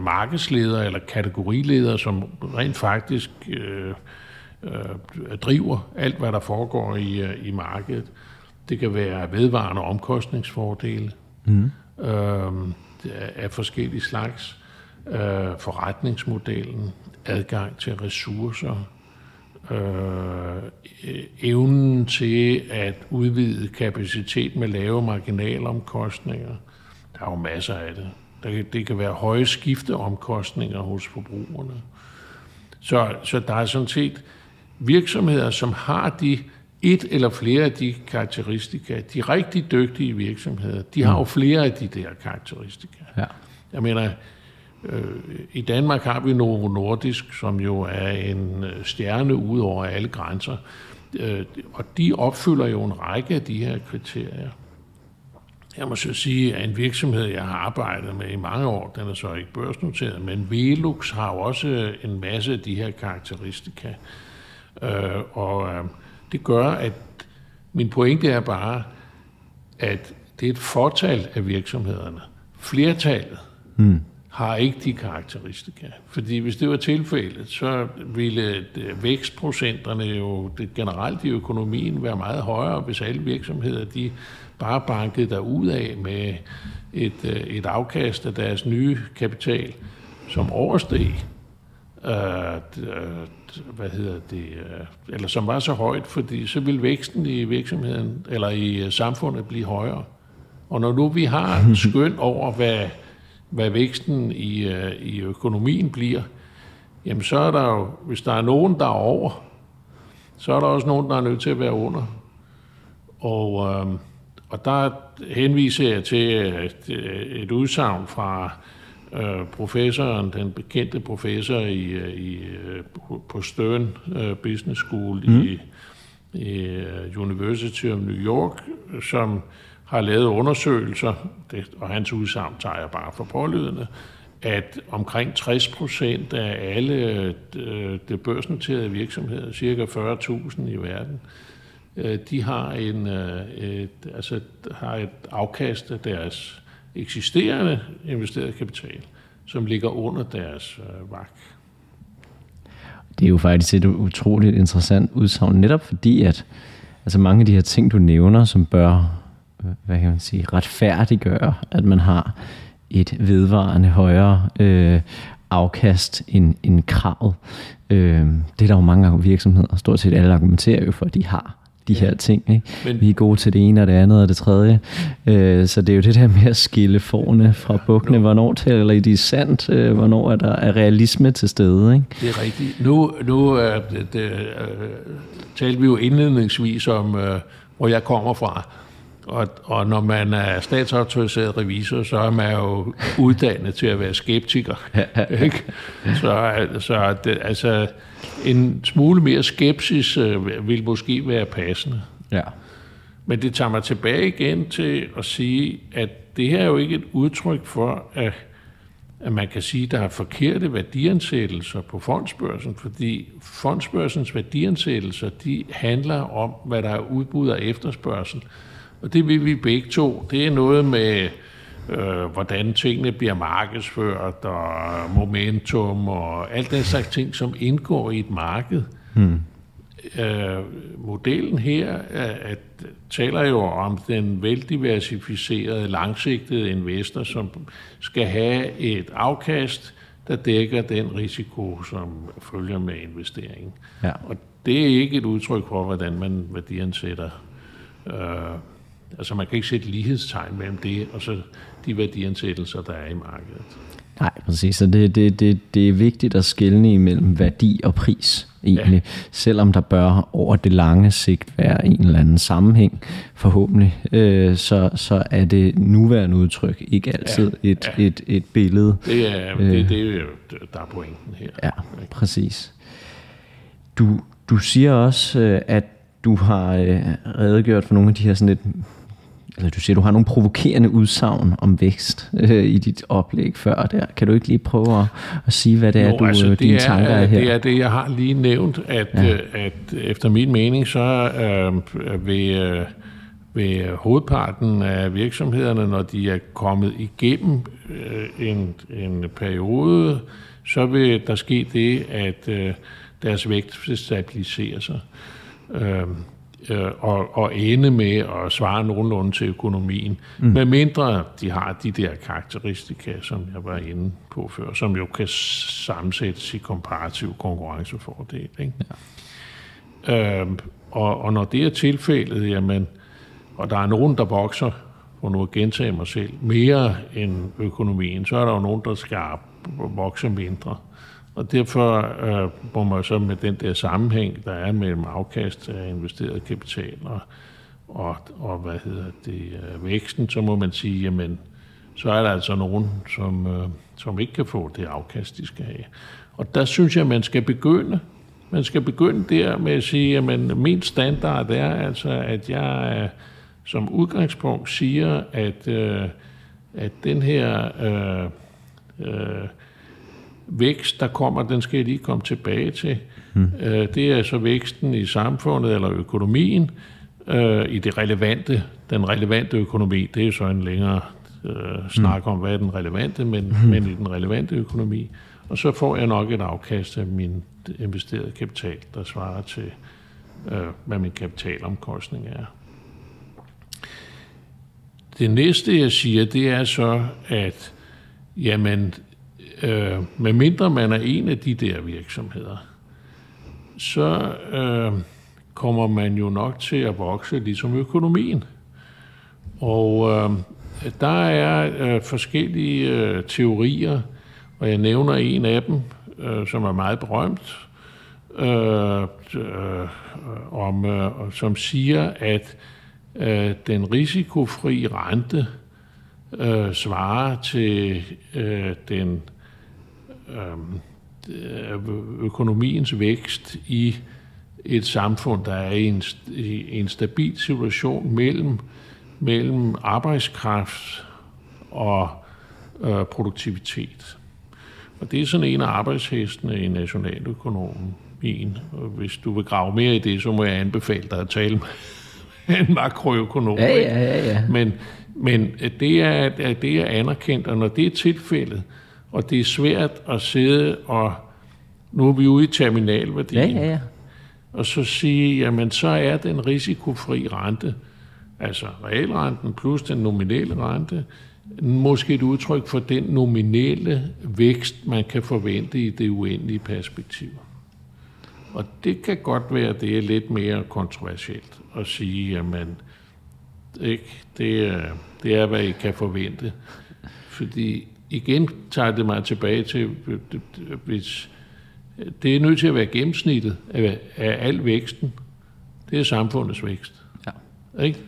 markedsleder eller kategorileder, som rent faktisk øh, øh, driver alt, hvad der foregår i, øh, i markedet. Det kan være vedvarende omkostningsfordele mm. øh, af forskellige slags. Øh, forretningsmodellen, adgang til ressourcer, øh, evnen til at udvide kapacitet med lave marginalomkostninger. Der er jo masser af det. Der, det kan være høje skifteomkostninger hos forbrugerne. Så, så der er sådan set virksomheder, som har de et eller flere af de karakteristika. De rigtig dygtige virksomheder, de har jo mm. flere af de der karakteristika. Ja. Jeg mener, Øh, I Danmark har vi Novo Nordisk, som jo er en øh, stjerne ud over alle grænser, øh, og de opfylder jo en række af de her kriterier. Jeg må så sige, at en virksomhed, jeg har arbejdet med i mange år, den er så ikke børsnoteret, men Velux har jo også en masse af de her karakteristika. Og det gør, at min pointe er bare, at det er et fortal af virksomhederne. Flertallet, mm har ikke de karakteristika. Fordi hvis det var tilfældet, så ville vækstprocenterne jo det generelt i økonomien være meget højere, hvis alle virksomheder de bare bankede der ud af med et, øh, et afkast af deres nye kapital, som oversteg øh, hvad hedder det, øh, eller som var så højt, fordi så vil væksten i virksomheden eller i samfundet blive højere. Og når nu vi har skøn over, hvad hvad væksten i, øh, i økonomien bliver, jamen så er der jo, hvis der er nogen, der er over, så er der også nogen, der er nødt til at være under. Og, øh, og der henviser jeg til et, et udsagn fra øh, professoren, den bekendte professor i, øh, i, øh, på Stern Business School mm. i, i University of New York, som har lavet undersøgelser, det, og hans udsagn tager jeg bare for pålydende, at omkring 60 procent af alle det børsnoterede virksomheder, cirka 40.000 i verden, de har, en, et, altså, har et afkast af deres eksisterende investeret kapital, som ligger under deres øh, vagt. Det er jo faktisk et utroligt interessant udsagn, netop fordi, at altså mange af de her ting, du nævner, som bør øh, hvad kan man sige, retfærdiggøre, at man har et vedvarende højere øh, afkast end, end kravet. Øh, det er der jo mange virksomheder, stort set alle argumenterer jo for, at de har de her ting. Ikke? Men, Vi er gode til det ene og det andet og det tredje. Øh, så det er jo det der med at skille forne fra bukkene. Hvornår taler I de sandt? Øh, hvornår er der er realisme til stede? Ikke? Det er rigtigt. Nu, nu øh, det, det, øh, talte vi jo indledningsvis om, øh, hvor jeg kommer fra. Og, og når man er statsautoriseret revisor, så er man jo uddannet til at være skeptiker. ikke? Så, så det, altså, en smule mere skepsis øh, vil måske være passende. Ja. Men det tager mig tilbage igen til at sige, at det her er jo ikke et udtryk for, at, at man kan sige, at der er forkerte værdiansættelser på fondsbørsen, fordi fondsbørsens værdiansættelser, de handler om, hvad der er udbud og efterspørgsel. Og det vil vi begge to. Det er noget med, øh, hvordan tingene bliver markedsført, og momentum, og alt den slags ting, som indgår i et marked. Hmm. øh, modellen her at, taler jo om den veldiversificerede, langsigtede investor, som skal have et afkast, der dækker den risiko, som følger med investeringen. Ja. Og det er ikke et udtryk for, hvordan man værdiansætter. Øh, altså man kan ikke sætte lighedstegn mellem det og så de værdiansættelser, der er i markedet. Nej, præcis. Så det, det, det, det er vigtigt at skelne imellem værdi og pris, egentlig. Ja. Selvom der bør over det lange sigt være en eller anden sammenhæng, forhåbentlig, øh, så, så er det nuværende udtryk ikke altid ja. Et, ja. Et, et billede. Det er, øh, det, det er der er pointen her. Ja, præcis. Du, du siger også, øh, at du har øh, redegjort for nogle af de her sådan lidt eller du siger, du har nogle provokerende udsagn om vækst øh, i dit oplæg før der. Kan du ikke lige prøve at, at sige, hvad det jo, er, du, altså, det dine er, tanker er her? Det er det, jeg har lige nævnt, at, ja. øh, at efter min mening, så øh, vil, øh, vil hovedparten af virksomhederne, når de er kommet igennem øh, en, en periode, så vil der ske det, at øh, deres vægt stabiliserer sig. Øh, øh, og, og ende med at svare nogenlunde til økonomien, mm. med mindre de har de der karakteristika, som jeg var inde på før, som jo kan sammensættes i komparativ konkurrencefordel. Ikke? Ja. Øh, og, og når det er tilfældet, jamen, og der er nogen, der vokser, for nu at gentage mig selv, mere end økonomien, så er der jo nogen, der skal vokse mindre. Og derfor øh, må man så med den der sammenhæng, der er mellem afkast af investeret kapital og, og, og hvad hedder det, øh, væksten, så må man sige, jamen, så er der altså nogen, som, øh, som ikke kan få det afkast, de skal have. Og der synes jeg, man skal begynde. Man skal begynde der med at sige, at min standard er altså, at jeg øh, som udgangspunkt siger, at, øh, at den her øh, øh, vækst, der kommer, den skal jeg lige komme tilbage til. Hmm. det er så væksten i samfundet eller økonomien, øh, i det relevante, den relevante økonomi. Det er så en længere øh, snak om, hvad er den relevante, men, hmm. men i den relevante økonomi. Og så får jeg nok et afkast af min investerede kapital, der svarer til, øh, hvad min kapitalomkostning er. Det næste, jeg siger, det er så, at jamen, øh, medmindre man er en af de der virksomheder, så øh, kommer man jo nok til at vokse ligesom økonomien. Og øh, der er øh, forskellige øh, teorier, og jeg nævner en af dem, øh, som er meget berømt, øh, øh, om, øh, som siger, at øh, den risikofri rente øh, svarer til øh, den økonomiens vækst i et samfund, der er i en, i en stabil situation mellem, mellem arbejdskraft og øh, produktivitet. Og det er sådan en af arbejdshestene i nationaløkonomien. Og hvis du vil grave mere i det, så må jeg anbefale dig at tale med en makroøkonom. Ja, ja, ja, ja. Men, men det, er, det er anerkendt, og når det er tilfældet, og det er svært at sidde og, nu er vi ude i terminalværdien, ja, ja, ja. og så sige, jamen så er den risikofri rente, altså realrenten plus den nominelle rente, måske et udtryk for den nominelle vækst, man kan forvente i det uendelige perspektiv. Og det kan godt være, at det er lidt mere kontroversielt at sige, at man, ikke, det, er, det er, hvad I kan forvente. Fordi igen tager det mig tilbage til, hvis det er nødt til at være gennemsnittet af, af al væksten. Det er samfundets vækst. Ja. Ikke?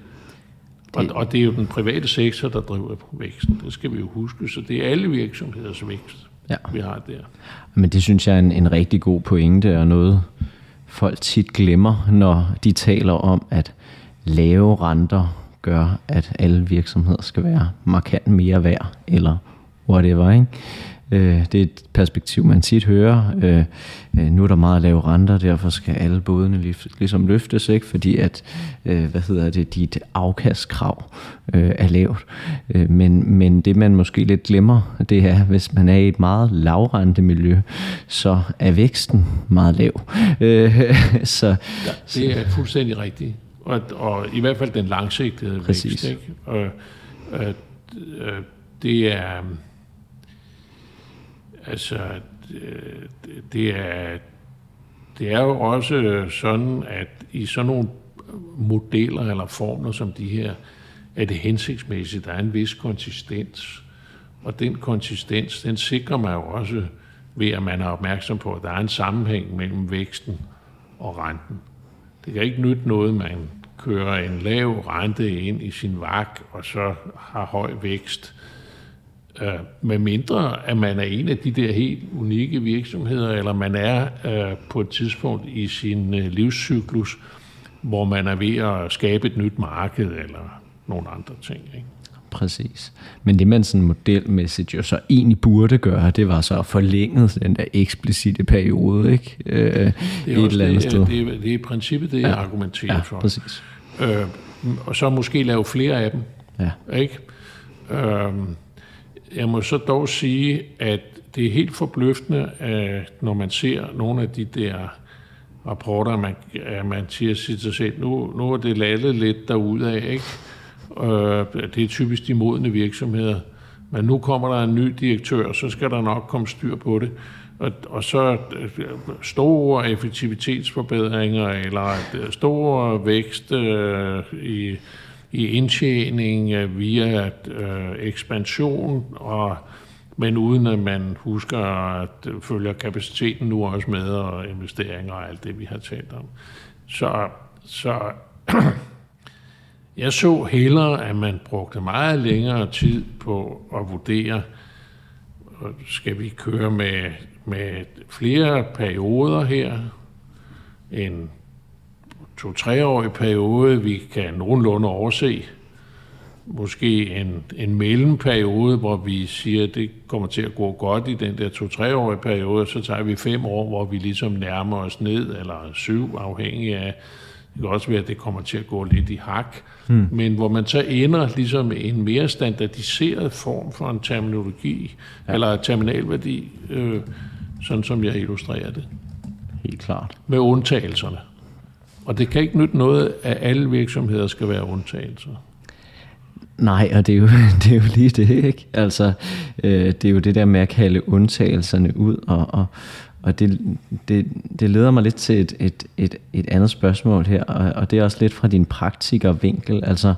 Og, og det er jo den private sektor, der driver væksten. Det skal vi jo huske. Så det er alle virksomheders vækst, ja. vi har der. Men det synes jeg er en, en rigtig god pointe, og noget folk tit glemmer, når de taler om, at lave renter gør, at alle virksomheder skal være markant mere værd, eller whatever. Ikke? Øh, det er et perspektiv, man tit hører. Øh, øh, nu er der meget lave renter, derfor skal alle bådene ligesom løftes, ikke? fordi at, øh, hvad hedder det, dit afkastkrav øh, er lavt. Øh, men, men det man måske lidt glemmer, det er, hvis man er i et meget lavrente miljø, så er væksten meget lav. Øh, så, ja, det er fuldstændig rigtigt. Og, og i hvert fald den langsigtede Præcis. vækst. Ikke? Og, øh, det er altså øh, det er det er jo også sådan at i sådan nogle modeller eller formler som de her er det hensigtsmæssigt der er en vis konsistens. Og den konsistens den sikrer man jo også ved at man er opmærksom på at der er en sammenhæng mellem væksten og renten. Det kan ikke nytte noget man kører en lav rente ind i sin vak og så har høj vækst øh, med mindre at man er en af de der helt unikke virksomheder, eller man er øh, på et tidspunkt i sin øh, livscyklus, hvor man er ved at skabe et nyt marked eller nogle andre ting. Ikke? Præcis. Men det man sådan modelmæssigt jo så egentlig burde gøre, det var så at forlænge den der eksplicite periode, ikke? Øh, det er et eller andet det, sted. Det, er, det er i princippet det, jeg ja. argumenterer ja, for. præcis. Øh, og så måske lave flere af dem. Ja. Ikke? Øh, jeg må så dog sige, at det er helt forbløffende, at når man ser nogle af de der rapporter, man, at man siger til sig selv, nu, nu er det lallet lidt derudad, ikke? Øh, det er typisk de modne virksomheder. Men nu kommer der en ny direktør, så skal der nok komme styr på det. Og, og så øh, store effektivitetsforbedringer, eller øh, store vækst øh, i i indtjening øh, via øh, ekspansion, og, men uden at man husker at øh, følge kapaciteten nu også med, og investeringer og alt det, vi har talt om. Så, så jeg så hellere, at man brugte meget længere tid på at vurdere, skal vi køre med, med flere perioder her, end to-treårig periode, vi kan nogenlunde overse. Måske en, en mellemperiode, hvor vi siger, at det kommer til at gå godt i den der to-treårige periode, så tager vi fem år, hvor vi ligesom nærmer os ned, eller syv, afhængig af, det kan også være, at det kommer til at gå lidt i hak, hmm. men hvor man så ender ligesom en mere standardiseret form for en terminologi, ja. eller terminalværdi, øh, sådan som jeg illustrerer det. Helt klart. Med undtagelserne. Og det kan ikke nytte noget, at alle virksomheder skal være undtagelser. Nej, og det er jo, det er jo lige det, ikke? Altså, øh, det er jo det der med at kalde undtagelserne ud, og, og, og det, det, det leder mig lidt til et, et, et, et andet spørgsmål her, og, og det er også lidt fra din praktikervinkel. Altså,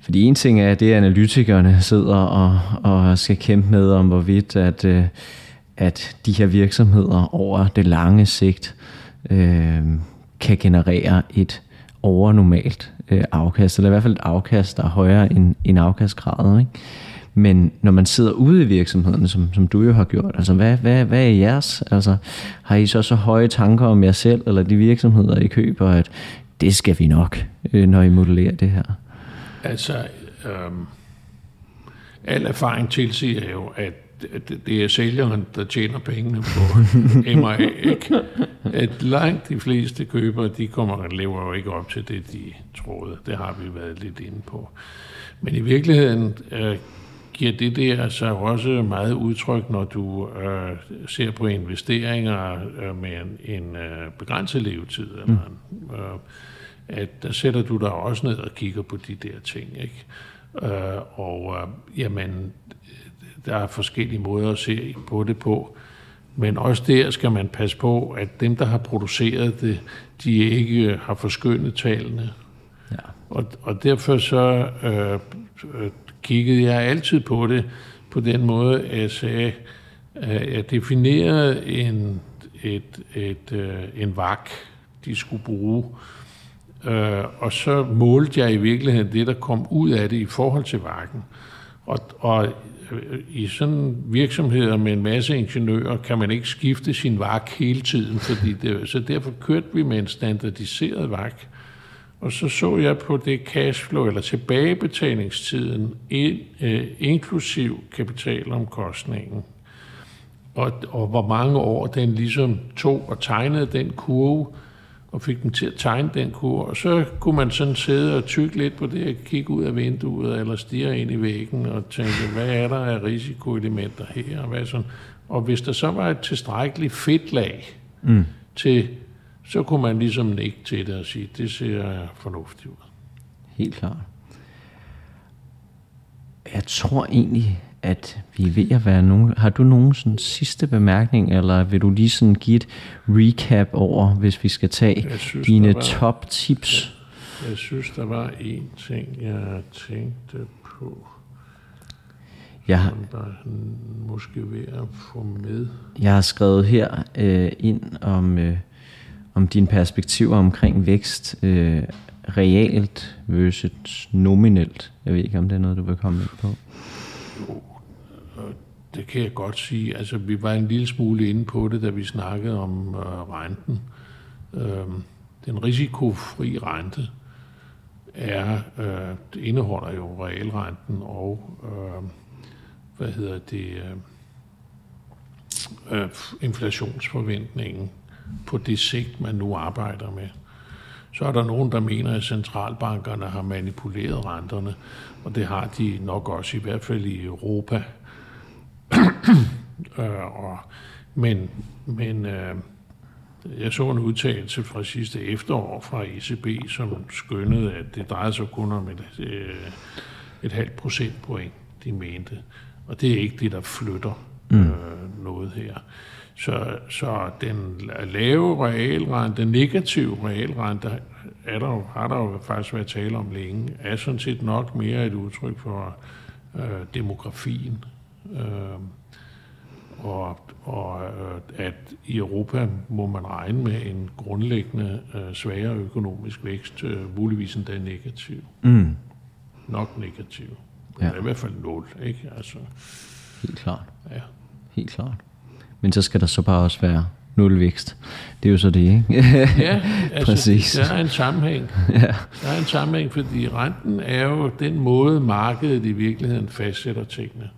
fordi en ting er, at det analytikerne sidder og, og skal kæmpe med om, hvorvidt at, øh, at de her virksomheder over det lange sigt øh, kan generere et overnormalt øh, afkast, eller i hvert fald et afkast, der er højere end, end afkastgradet. Ikke? Men når man sidder ude i virksomhederne, som, som du jo har gjort, altså hvad, hvad, hvad er jeres? Altså, har I så så høje tanker om jer selv, eller de virksomheder, I køber, at det skal vi nok, øh, når I modellerer det her? Altså, øh, al erfaring tilsiger jo, at det er sælgeren, der tjener pengene på MA, ikke? At langt de fleste købere, de kommer lever jo ikke op til det, de troede. Det har vi været lidt inde på. Men i virkeligheden øh, giver det der så også meget udtryk, når du øh, ser på investeringer øh, med en, en øh, begrænset levetid. Eller en, øh, at der sætter du dig også ned og kigger på de der ting. Ikke? Øh, og øh, jamen, der er forskellige måder at se på det på. Men også der skal man passe på, at dem, der har produceret det, de ikke har forskyndet tallene. Ja. Og, og derfor så øh, øh, kiggede jeg altid på det på den måde, at jeg sagde, at jeg definerede en, et, et, øh, en vak, de skulle bruge. Øh, og så målte jeg i virkeligheden det, der kom ud af det i forhold til vakken. Og, og øh, i sådan virksomheder med en masse ingeniører, kan man ikke skifte sin vak hele tiden, fordi det, så derfor kørte vi med en standardiseret vak. Og så så jeg på det cashflow, eller tilbagebetalingstiden, in, øh, inklusiv kapitalomkostningen, og, og hvor mange år den ligesom tog og tegnede den kurve, og fik dem til at tegne den kurve. Og så kunne man sådan sidde og tykke lidt på det, og kigge ud af vinduet, eller stirre ind i væggen, og tænke, hvad er der af risikoelementer her, og hvad sådan. Og hvis der så var et tilstrækkeligt fedtlag mm. til, så kunne man ligesom nikke til det og sige, det ser fornuftigt ud. Helt klart. Jeg tror egentlig, at vi er ved at være nogen... Har du nogen sådan sidste bemærkning, eller vil du lige sådan give et recap over, hvis vi skal tage synes, dine var, top tips? Jeg, jeg synes, der var en ting, jeg tænkte på. Jeg har, der er måske ved at få med. Jeg har skrevet her øh, ind om, øh, om dine perspektiver omkring vækst øh, realt versus nominelt. Jeg ved ikke, om det er noget, du vil komme ind på. Jo, det kan jeg godt sige. Altså, vi var en lille smule inde på det, da vi snakkede om øh, renten. Øh, den risikofri rente er, øh, det indeholder jo realrenten og øh, hvad hedder det, øh, øh, inflationsforventningen på det sigt, man nu arbejder med. Så er der nogen, der mener, at centralbankerne har manipuleret renterne, og det har de nok også, i hvert fald i Europa. øh, og, men men øh, jeg så en udtalelse fra sidste efterår fra ECB, som skyndede, at det drejede sig kun om et, øh, et halvt procentpoint, de mente. Og det er ikke det, der flytter mm. øh, noget her. Så, så den lave realrente, den negative realrente, er der, har der jo faktisk været tale om længe, er sådan set nok mere et udtryk for øh, demografien. Øh, og, og øh, at i Europa må man regne med en grundlæggende øh, svagere økonomisk vækst, øh, muligvis endda negativ. Mm. Nok negativ. Ja. Det er i hvert fald nul, ikke? Altså, Helt klart. Ja. Helt klart. Men så skal der så bare også være nul vækst. Det er jo så det, ikke? ja, altså, Præcis. der er en sammenhæng. ja. Der er en sammenhæng, fordi renten er jo den måde, markedet i virkeligheden fastsætter tingene.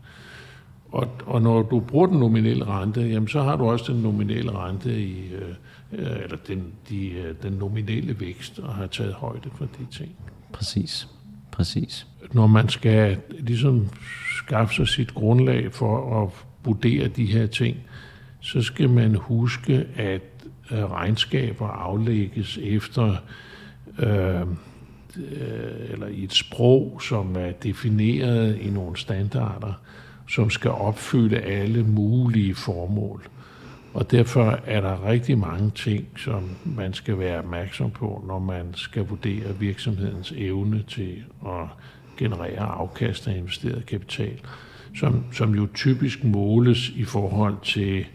Og, og når du bruger den nominelle rente, jamen så har du også den nominelle rente i, øh, eller den, de, øh, den nominelle vækst, og har taget højde for de ting. Præcis. Præcis. Når man skal ligesom skaffe sig sit grundlag for at vurdere de her ting, så skal man huske, at øh, regnskaber aflægges efter øh, eller i et sprog, som er defineret i nogle standarder, som skal opfylde alle mulige formål. Og derfor er der rigtig mange ting, som man skal være opmærksom på, når man skal vurdere virksomhedens evne til at generere afkast af investeret kapital, som, som jo typisk måles i forhold til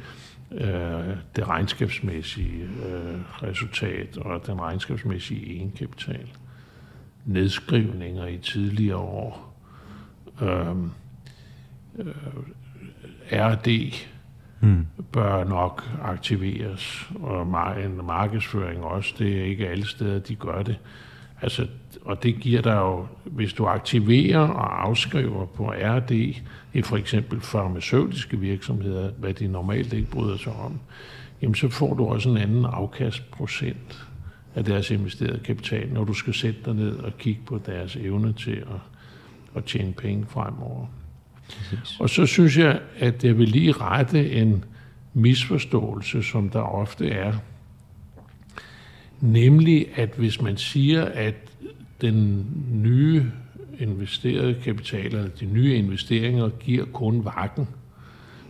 øh, det regnskabsmæssige øh, resultat og den regnskabsmæssige egenkapital. Nedskrivninger i tidligere år. Øh, øh, RD mm. bør nok aktiveres, og en markedsføring også. Det er ikke alle steder, de gør det. Altså, og det giver dig jo, hvis du aktiverer og afskriver på RD i for eksempel farmaceutiske virksomheder, hvad de normalt ikke bryder sig om, jamen så får du også en anden afkastprocent af deres investerede kapital, når du skal sætte dig ned og kigge på deres evne til at, at tjene penge fremover. Præcis. Og så synes jeg, at jeg vil lige rette en misforståelse, som der ofte er. Nemlig, at hvis man siger, at den nye investerede kapital, eller de nye investeringer, giver kun vakken,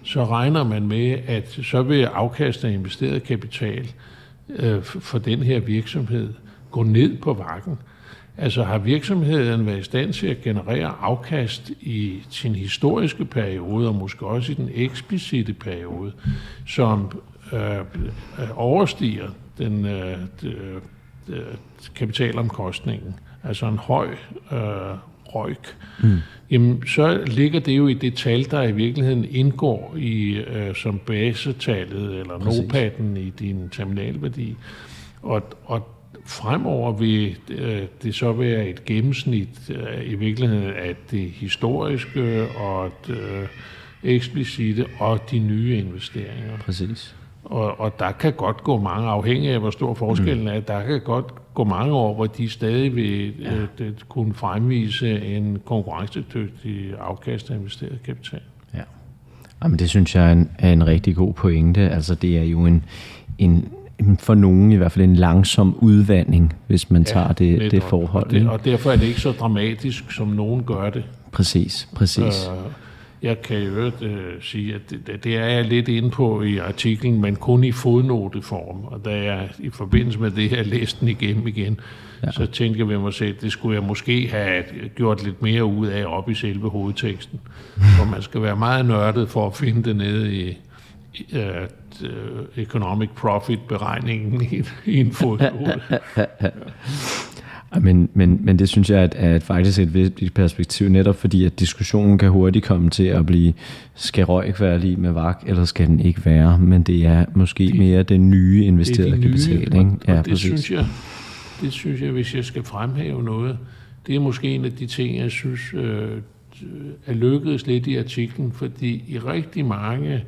så regner man med, at så vil afkastet af investeret kapital øh, for den her virksomhed gå ned på vakken. Altså har virksomheden været i stand til at generere afkast i sin historiske periode, og måske også i den eksplicite periode, som øh, øh overstiger den øh, øh, kapitalomkostningen, altså en høj øh, røjk, mm. jamen så ligger det jo i det tal, der i virkeligheden indgår i øh, som basetallet eller nopaden i din terminalværdi. Og, og fremover vil øh, det så være et gennemsnit øh, i virkeligheden af det historiske og det øh, eksplicite og de nye investeringer. Præcis. Og, og der kan godt gå mange, afhængig af hvor stor forskellen er, der kan godt gå mange år, hvor de stadig vil ja. øh, det, kunne fremvise en konkurrencedygtig afkast af investeret kapital. Ja. Jamen, det synes jeg er en, er en rigtig god pointe. Altså, det er jo en, en, for nogen i hvert fald en langsom udvandring, hvis man ja, tager det, det forhold. Og, det, og derfor er det ikke så dramatisk, som nogen gør det. Præcis, præcis. Øh, jeg kan jo øvrigt øh, sige, at det, det er jeg lidt inde på i artiklen, men kun i fodnoteform. Og da jeg i forbindelse med det her læste den igennem igen, ja. så tænkte jeg ved mig selv, det skulle jeg måske have gjort lidt mere ud af op i selve hovedteksten. For man skal være meget nørdet for at finde det nede i, uh, economic profit beregningen i, i en ja. Men, men, men det synes jeg er, er faktisk et vigtigt perspektiv, netop fordi at diskussionen kan hurtigt komme til at blive, skal røg ikke være lige med vagt, eller skal den ikke være? Men det er måske det, mere den nye investerede de kapital. Nye, ikke? Ja, og det, synes jeg, det synes jeg, hvis jeg skal fremhæve noget, det er måske en af de ting, jeg synes øh, er lykkedes lidt i artiklen, fordi i rigtig mange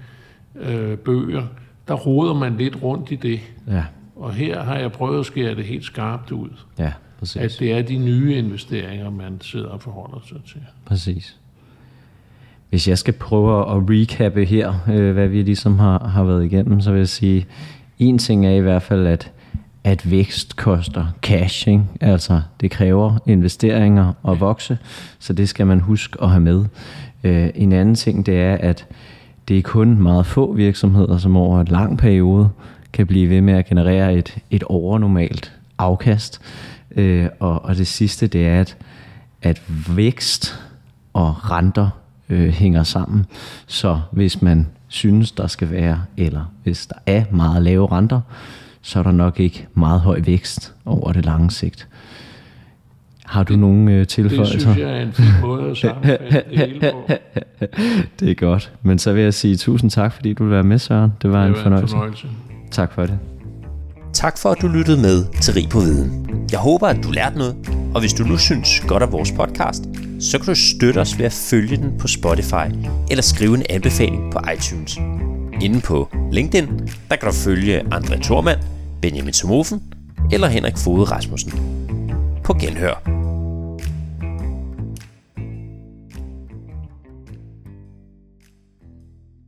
øh, bøger, der roder man lidt rundt i det. Ja. Og her har jeg prøvet at skære det helt skarpt ud. Ja. Præcis. At det er de nye investeringer, man sidder og forholder sig til. Præcis. Hvis jeg skal prøve at recappe her, øh, hvad vi ligesom har, har været igennem, så vil jeg sige, en ting er i hvert fald, at, at vækst koster cash. Ikke? Altså, det kræver investeringer og vokse, så det skal man huske at have med. Øh, en anden ting, det er, at det er kun meget få virksomheder, som over en lang periode kan blive ved med at generere et, et overnormalt afkast. Øh, og, og det sidste, det er, at, at vækst og renter øh, hænger sammen. Så hvis man synes, der skal være, eller hvis der er meget lave renter, så er der nok ikke meget høj vækst over det lange sigt. Har du det, nogle øh, tilføjelser? Det synes jeg er en fin måde at sammenfatte det hele på. det er godt. Men så vil jeg sige tusind tak, fordi du vil være med, Søren. Det var, det var en, fornøjelse. en fornøjelse. Tak for det. Tak for, at du lyttede med til Rig på Viden. Jeg håber, at du lærte noget, og hvis du nu synes godt af vores podcast, så kan du støtte os ved at følge den på Spotify eller skrive en anbefaling på iTunes. Inden på LinkedIn, der kan du følge André Thormand, Benjamin Somofen eller Henrik Fode Rasmussen. På genhør.